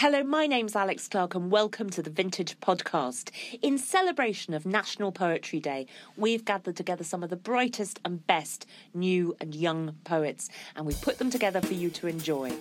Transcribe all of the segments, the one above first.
Hello, my name's Alex Clark, and welcome to the Vintage Podcast. In celebration of National Poetry Day, we've gathered together some of the brightest and best new and young poets, and we've put them together for you to enjoy.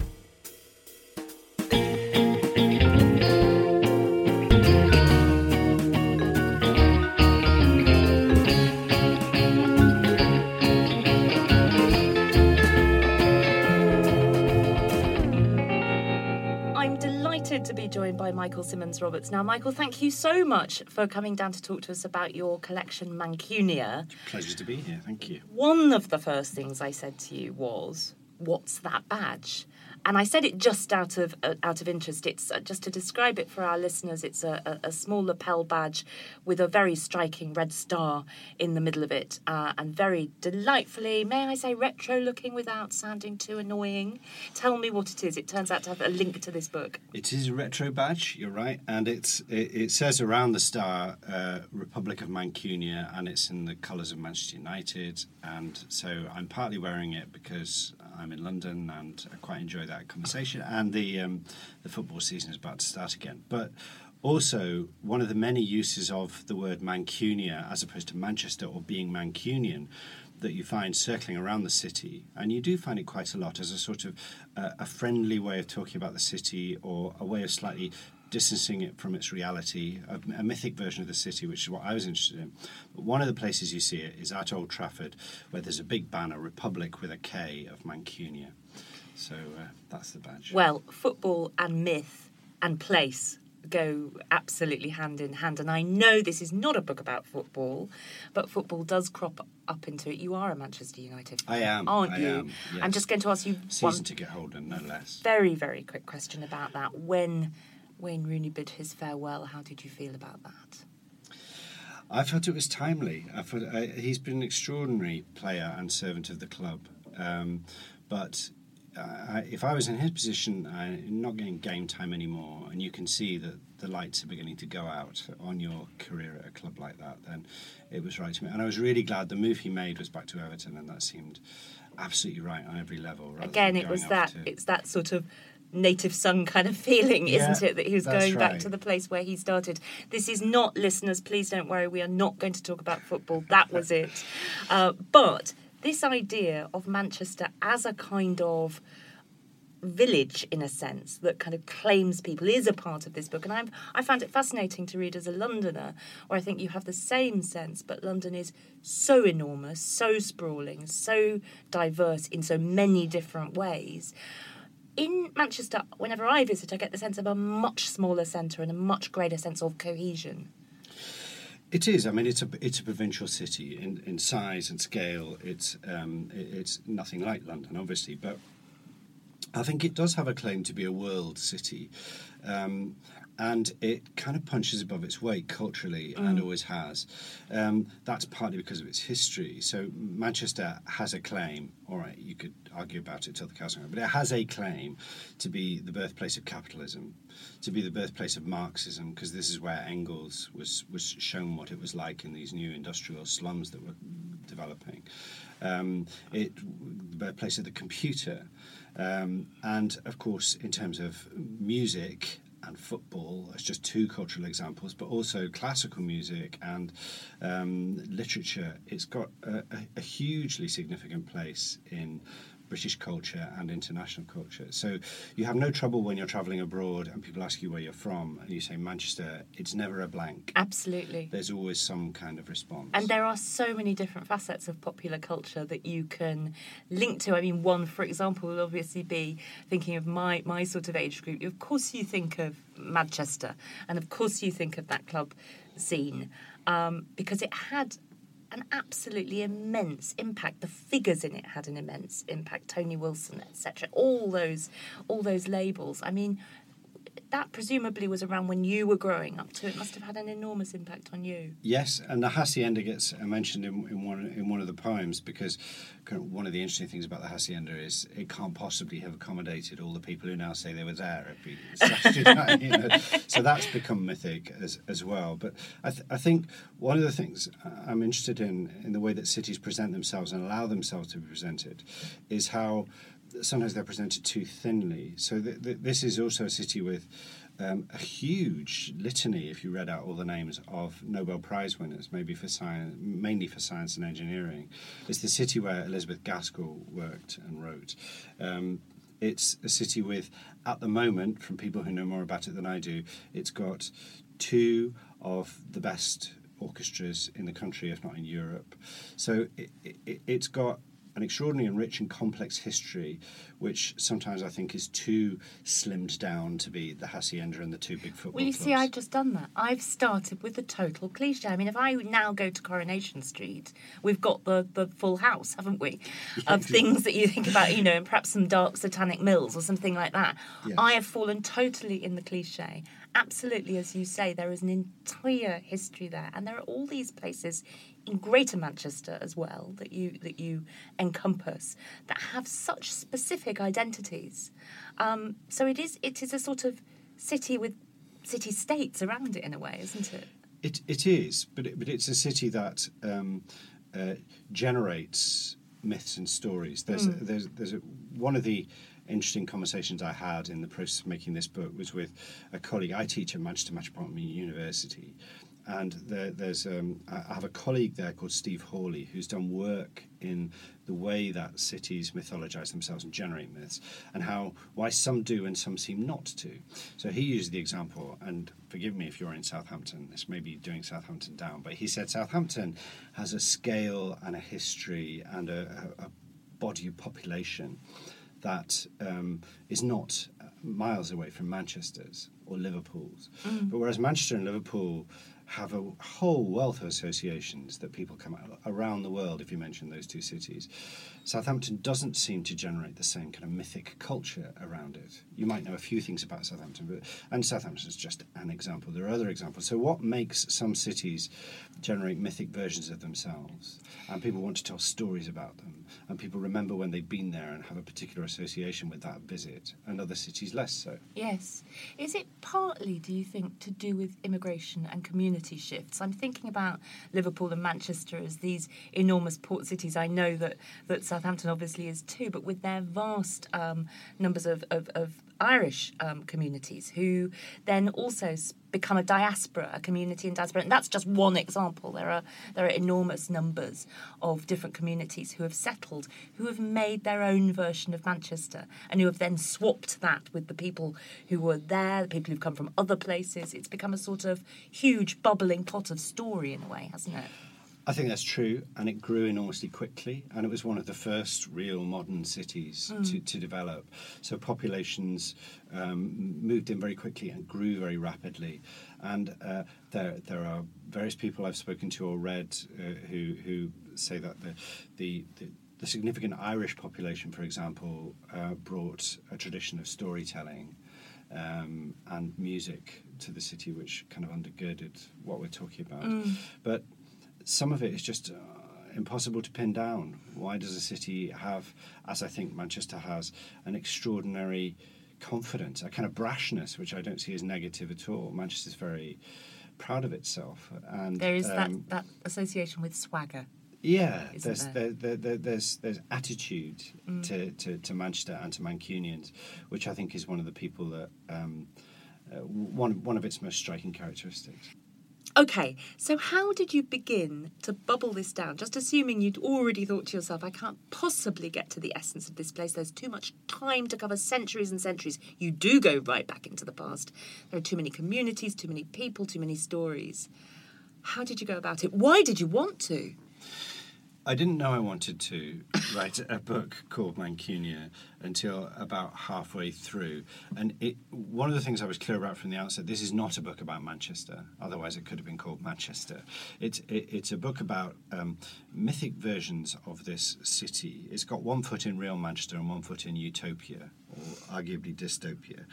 Delighted to be joined by Michael Symmons Roberts. Now, Michael, thank you so much for coming down to talk to us about your collection Mancunia. Pleasure to be here. Thank you. One of the first things I said to you was, "What's that badge?" And I said it just out of uh, out of interest. It's uh, just to describe it for our listeners. It's a, a, a small lapel badge with a very striking red star in the middle of it, uh, and very delightfully, may I say, retro looking without sounding too annoying. Tell me what it is. It turns out to have a link to this book. It is a retro badge. You're right, and it's it, it says around the star uh, Republic of Mancunia, and it's in the colours of Manchester United. And so I'm partly wearing it because I'm in London and I quite enjoy that conversation. And the um, the football season is about to start again, but. Also, one of the many uses of the word Mancunia as opposed to Manchester or being Mancunian that you find circling around the city, and you do find it quite a lot as a sort of uh, a friendly way of talking about the city or a way of slightly distancing it from its reality, a, a mythic version of the city, which is what I was interested in. But one of the places you see it is at Old Trafford, where there's a big banner, Republic with a K of Mancunia. So uh, that's the badge. Well, football and myth and place go absolutely hand in hand. And I know this is not a book about football, but football does crop up into it. You are a Manchester United fan, I am. aren't I you? am, I'm just going to ask you Season one ticket holder, no less. very, very quick question about that. When Wayne Rooney bid his farewell, how did you feel about that? I felt it was timely. I felt, he's been an extraordinary player and servant of the club. Um, but I- if I was in his position, I'm not getting game time anymore, and you can see that the lights are beginning to go out on your career at a club like that, then it was right to me. And I was really glad the move he made was back to Everton, and that seemed absolutely right on every level. Again, it was that to- it's that sort of native son kind of feeling, isn't it? That he was going back to the place where he started. This is not, listeners. Please don't worry. We are not going to talk about football. That was it. Uh, but this idea of Manchester as a kind of village in a sense that kind of claims people is a part of this book and I'm, i found it fascinating to read as a londoner where i think you have the same sense but london is so enormous so sprawling so diverse in so many different ways in manchester whenever i visit i get the sense of a much smaller centre and a much greater sense of cohesion It is. I mean, it's a it's a provincial city in, in size and scale. It's um, it- it's nothing like London, obviously, but I think it does have a claim to be a world city, um, and it kind of punches above its weight culturally and always has. Um, that's partly because of its history. So Manchester has a claim. All right, you could argue about it till the cows come home, but it has a claim to be the birthplace of capitalism, to be the birthplace of Marxism, because this is where Engels was was shown what it was like in these new industrial slums that were developing. Um, it the birthplace of the computer, um, and of course, in terms of music and football, as just two cultural examples, but also classical music and um, literature. It's got a, a, a hugely significant place in British culture and international culture. So you have no trouble when you're travelling abroad and people ask you where you're from and you say Manchester, it's never a blank. absolutely There's always some kind of response. And there are so many different facets of popular culture that you can link to. I mean, one, for example, will obviously be thinking of my, my sort of age group. Of course, you think of Manchester, and of course, you think of that club scene um, because it had an absolutely immense impact. The figures in it had an immense impact. Tony Wilson, etc. All those, all those labels. I mean, that presumably was around when you were growing up too. It must have had an enormous impact on you. Yes, and the hacienda gets mentioned in, in one in one of the poems because one of the interesting things about the hacienda is it can't possibly have accommodated all the people who now say they were there every Saturday night. You know? So that's become mythic as as well. But I, th- I think one of the things I'm interested in in the way that cities present themselves and allow themselves to be presented is how sometimes they're presented too thinly. So th- th- this is also a city with um, a huge litany, if you read out all the names of Nobel Prize winners, maybe for science, mainly for science and engineering. It's the city where Elizabeth Gaskell worked and wrote. Um, it's a city with, at the moment, from people who know more about it than I do, it's got two of the best orchestras in the country, if not in Europe. So it, it, it's got an extraordinary and rich and complex history, which sometimes I think is too slimmed down to be the hacienda and the two big football Well, you clubs. see, I've just done that. I've started with the total cliche. I mean, if I now go to Coronation Street, we've got the, the full house, haven't we? Of things that you think about, you know, and perhaps some dark satanic mills or something like that. Yes. I have fallen totally in the cliche. Absolutely, as you say, there is an entire history there, and there are all these places in Greater Manchester as well that you that you encompass that have such specific identities. Um, so it is it is a sort of city with city states around it in a way, isn't it? It, it is, but it, but it's a city that um, uh, generates myths and stories. There's Mm. a, there's there's a, one of the interesting conversations I had in the process of making this book was with a colleague. I teach at Manchester Metropolitan University, and there, there's um, I have a colleague there called Steve Hawley who's done work in the way that cities mythologize themselves and generate myths, and how why some do and some seem not to. So he used the example, and forgive me if you're in Southampton, this may be doing Southampton down, but he said Southampton has a scale and a history and a, a, body of population that um, is not uh, miles away from Manchester's or Liverpool's. But whereas Manchester and Liverpool have a whole wealth of associations that people come around the world if you mention those two cities. Southampton doesn't seem to generate the same kind of mythic culture around it. You might know a few things about Southampton, but and Southampton is just an example. There are other examples. So what makes some cities generate mythic versions of themselves, and people want to tell stories about them, and people remember when they've been there and have a particular association with that visit, and other cities less so. Yes. Is it partly, do you think, to do with immigration and community shifts? I'm thinking about Liverpool and Manchester as these enormous port cities. I know that, that Southampton obviously is too, but with their vast um, numbers of, of, of Irish um, communities who then also s- become a diaspora, a community in diaspora. And that's just one example. There are there are enormous numbers of different communities who have settled, who have made their own version of Manchester, and who have then swapped that with the people who were there, the people who've come from other places. It's become a sort of huge bubbling pot of story in a way, hasn't it? I think that's true, and it grew enormously quickly, and it was one of the first real modern cities to, to develop. So populations um, moved in very quickly and grew very rapidly, and uh, there there are various people I've spoken to or read uh, who who say that the the, the the significant Irish population, for example, uh, brought a tradition of storytelling um, and music to the city, which kind of undergirded what we're talking about. But some of it is just uh, impossible to pin down. Why does a city have, as I think Manchester has, an extraordinary confidence, a kind of brashness, which I don't see as negative at all? Manchester's very proud of itself, and There is um, that, that association with swagger. yeah, there's there? there, there, there, there's there's attitude to, to, to Manchester and to Mancunians, which I think is one of the people that um, uh, one one of its most striking characteristics. Okay, so how did you begin to bubble this down? Just assuming you'd already thought to yourself, I can't possibly get to the essence of this place. There's too much time to cover centuries and centuries. You do go right back into the past. There are too many communities, too many people, too many stories. How did you go about it? Why did you want to? I didn't know I wanted to write a book called Mancunia until about halfway through. And it, one of the things I was clear about from the outset this is not a book about Manchester, otherwise, it could have been called Manchester. It's, it, it's a book about um, mythic versions of this city. It's got one foot in real Manchester and one foot in utopia, or arguably dystopia.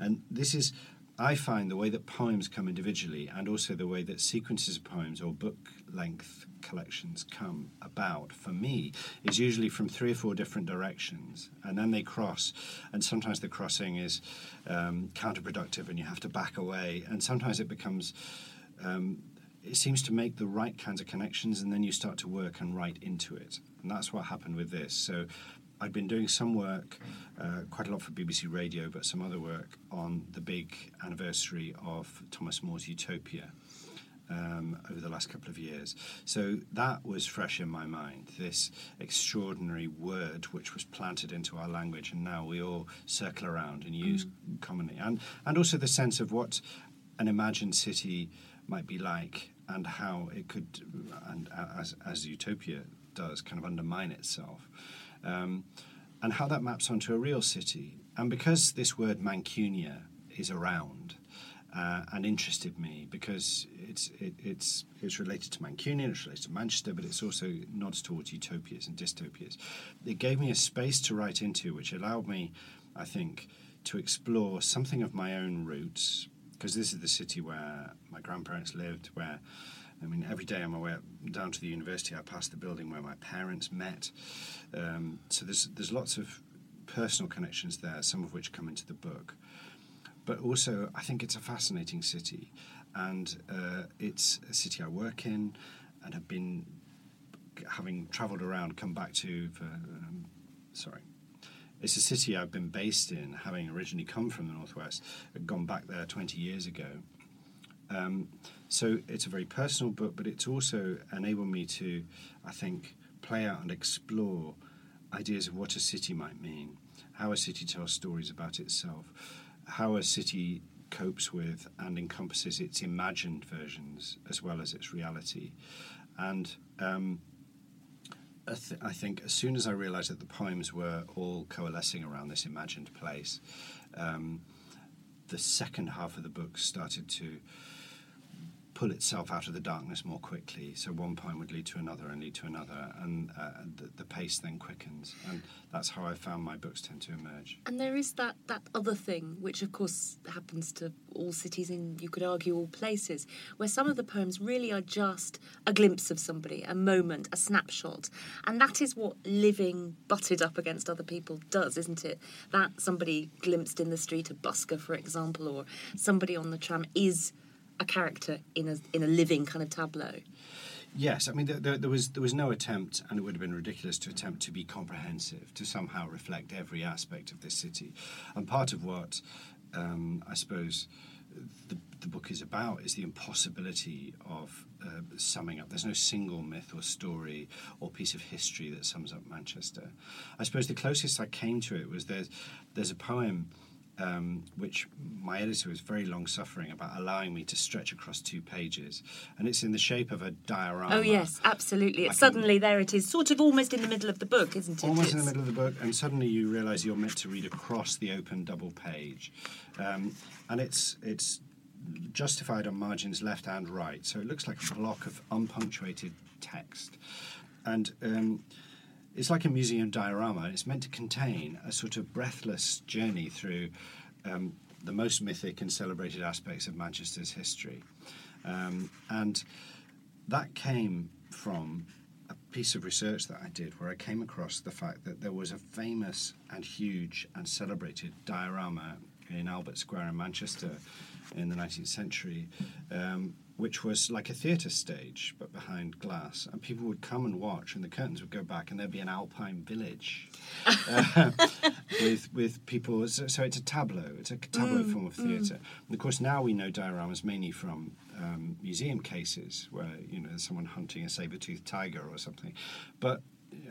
And this is. I find the way that poems come individually and also the way that sequences of poems or book length collections come about for me is usually from three or four different directions. And then they cross and sometimes the crossing is um, counterproductive and you have to back away. And sometimes it becomes um, it seems to make the right kinds of connections and then you start to work and write into it. And that's what happened with this. So I'd been doing some work, uh, quite a lot for BBC Radio, but some other work on the big anniversary of Thomas More's Utopia. Um, over the last couple of years. So that was fresh in my mind, this extraordinary word which was planted into our language and now we all circle around and use mm. commonly. And, and also the sense of what an imagined city might be like and how it could, and as, as Utopia does, kind of undermine itself. Um, and how that maps onto a real city. And because this word Mancunia is around, uh, and interested me because it's it, it's it's related to Mancunian, it's related to Manchester, but it's also nods towards utopias and dystopias. It gave me a space to write into, which allowed me, I think, to explore something of my own roots, because this is the city where my grandparents lived, where I mean, every day on my way down to the university, I pass the building where my parents met. Um, so there's there's lots of personal connections there, some of which come into the book but also I think it's a fascinating city, and uh, it's a city I work in, and have been having travelled around, come back to for um, sorry. It's a city I've been based in, having originally come from the northwest, gone back there 20 years ago. Um, so it's a very personal book, but it's also enabled me to, I think, play out and explore ideas of what a city might mean, how a city tells stories about itself, how a city copes with and encompasses its imagined versions as well as its reality. And um, I, th- I, think as soon as I realised that the poems were all coalescing around this imagined place, um, the second half of the book started to pull itself out of the darkness more quickly. So one poem would lead to another and lead to another, and uh, the, the, pace then quickens. And that's how I found my books tend to emerge. And there is that, that other thing, which of course happens to all cities in, you could argue, all places, where some of the poems really are just a glimpse of somebody, a moment, a snapshot. And that is what living butted up against other people does, isn't it? That somebody glimpsed in the street, a busker, for example, or somebody on the tram is a character in a in a living kind of tableau. Yes, I mean there, there, was there was no attempt, and it would have been ridiculous to attempt to be comprehensive, to somehow reflect every aspect of this city. And part of what um, I suppose the, the book is about is the impossibility of uh, summing up. There's no single myth or story or piece of history that sums up Manchester. I suppose the closest I came to it was there's there's a poem um, which my editor was very long suffering about allowing me to stretch across two pages. And it's in the shape of a diorama. Oh, yes, absolutely. It's suddenly there it is, sort of almost in the middle of the book, isn't it? Almost it's... in the middle of the book, and suddenly you realise you're meant to read across the open double page. Um, and it's, it's justified on margins left and right, so it looks like a block of unpunctuated text. And um, it's like a museum diorama. It's meant to contain a sort of breathless journey through um, the most mythic and celebrated aspects of Manchester's history. Um, and that came from a piece of research that I did where I came across the fact that there was a famous and huge and celebrated diorama in Albert Square in Manchester in the 19th century um, which was like a theatre stage but behind glass, and people would come and watch, and the curtains would go back, and there'd be an alpine village uh, with with people. So, so, it's a tableau. It's a tableau mm, form of theatre. Mm. And of course, now we know dioramas mainly from um, museum cases where you know there's someone hunting a saber-toothed tiger or something, but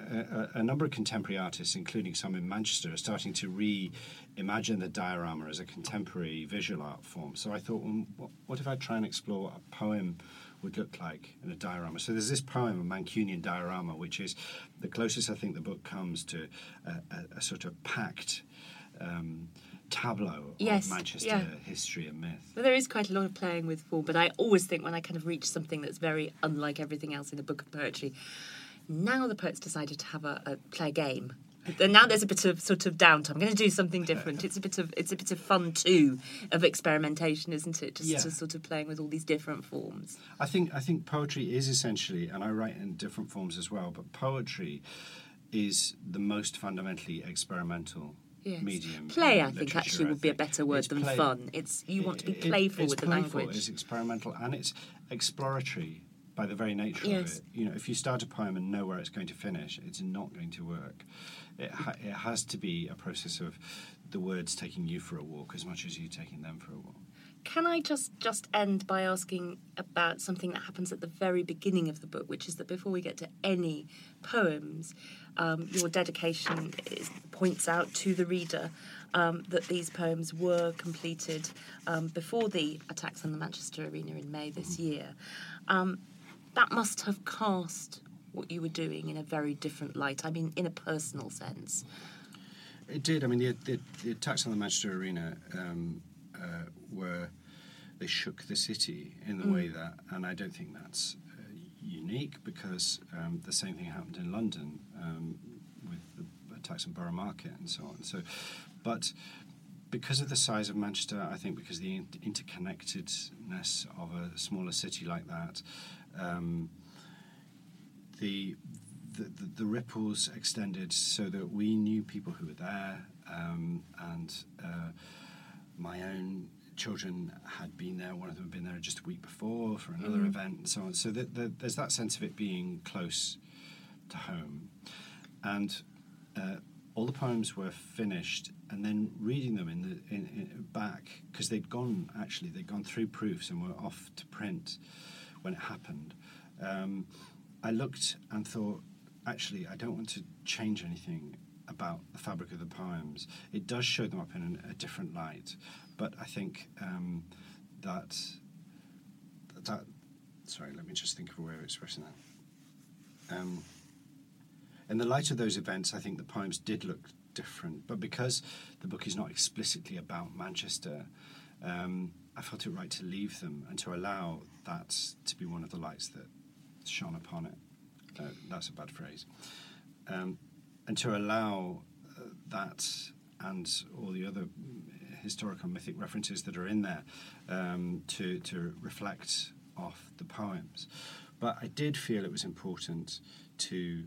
a, a, number of contemporary artists, including some in Manchester, are starting to reimagine the diorama as a contemporary visual art form. So I thought, well, what, what if I try and explore what a poem would look like in a diorama? So there's this poem, a Mancunian diorama, which is the closest I think the book comes to a, a, a sort of packed. Um, tableau yes, of Manchester yeah. history and myth. Well, there is quite a lot of playing with form, but I always think when I kind of reach something that's very unlike everything else in a book of poetry, now the poets decided to have a, a play a game. And now there's a bit of sort of downtime. I'm going to do something different. It's a bit of it's a bit of fun too of experimentation, isn't it? Just, yeah. just sort of playing with all these different forms. I think I think poetry is essentially, and I write in different forms as well. But poetry is the most fundamentally experimental Yes. medium. Play, I think, actually would be a better word it's than play. fun. It's you want to be playful it, with the playful, language. It's experimental and it's exploratory by the very nature Yes. of it. You know, if you start a poem and know where it's going to finish, it's not going to work. It, ha- it has to be a process of the words taking you for a walk as much as you taking them for a walk. Can I just just end by asking about something that happens at the very beginning of the book, which is that before we get to any poems, um, your dedication is, points out to the reader um, that these poems were completed um, before the attacks on the Manchester Arena in May this year. That must have cast what you were doing in a very different light. I mean, in a personal sense. It did. I mean, the, the, the attacks on the Manchester Arena um, uh, were they shook the city in the way that, and I don't think that's uh, unique because um, the same thing happened in London um, with the attacks on Borough Market and so on. So, but because of the size of Manchester, I think because of the in- interconnectedness of a smaller city like that, um, the, the the the ripples extended so that we knew people who were there, um, and uh, my own children had been there. One of them had been there just a week before for another event, and so on. So that the, there's that sense of it being close to home, and uh, all the poems were finished, and then reading them in the in, in, back because they'd gone actually they'd gone through proofs and were off to print when it happened. Um, I looked and thought, actually, I don't want to change anything about the fabric of the poems. It does show them up in a, a different light, but I think um, that that sorry, let me just think of a way of expressing that. Um, in the light of those events, I think the poems did look different, but because the book is not explicitly about Manchester, um, I felt it right to leave them and to allow that to be one of the lights that shone upon it. Uh, that's a bad phrase. Um, and to allow uh, that and all the other historical mythic references that are in there um, to, to reflect off the poems. But I did feel it was important to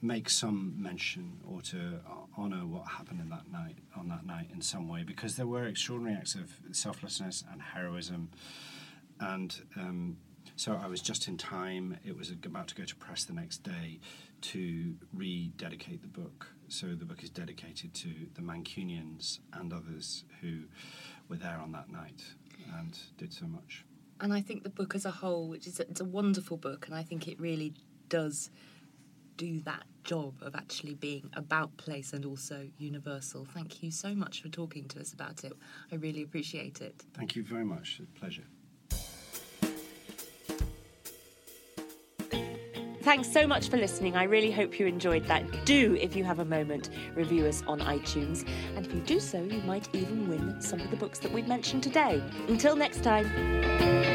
make some mention or to honour what happened in that night on that night in some way because there were extraordinary acts of selflessness and heroism and um, so I was just in time. It was about to go to press the next day to rededicate the book. So the book is dedicated to the Mancunians and others who were there on that night and did so much. And I think the book as a whole, which is it's a wonderful book, and I think it really does do that job of actually being about place and also universal. Thank you so much for talking to us about it. I really appreciate it. Thank you very much. It's a pleasure. Thanks so much for listening. I really hope you enjoyed that. Do, if you have a moment, review us on iTunes. And if you do so, you might even win some of the books that we've mentioned today. Until next time.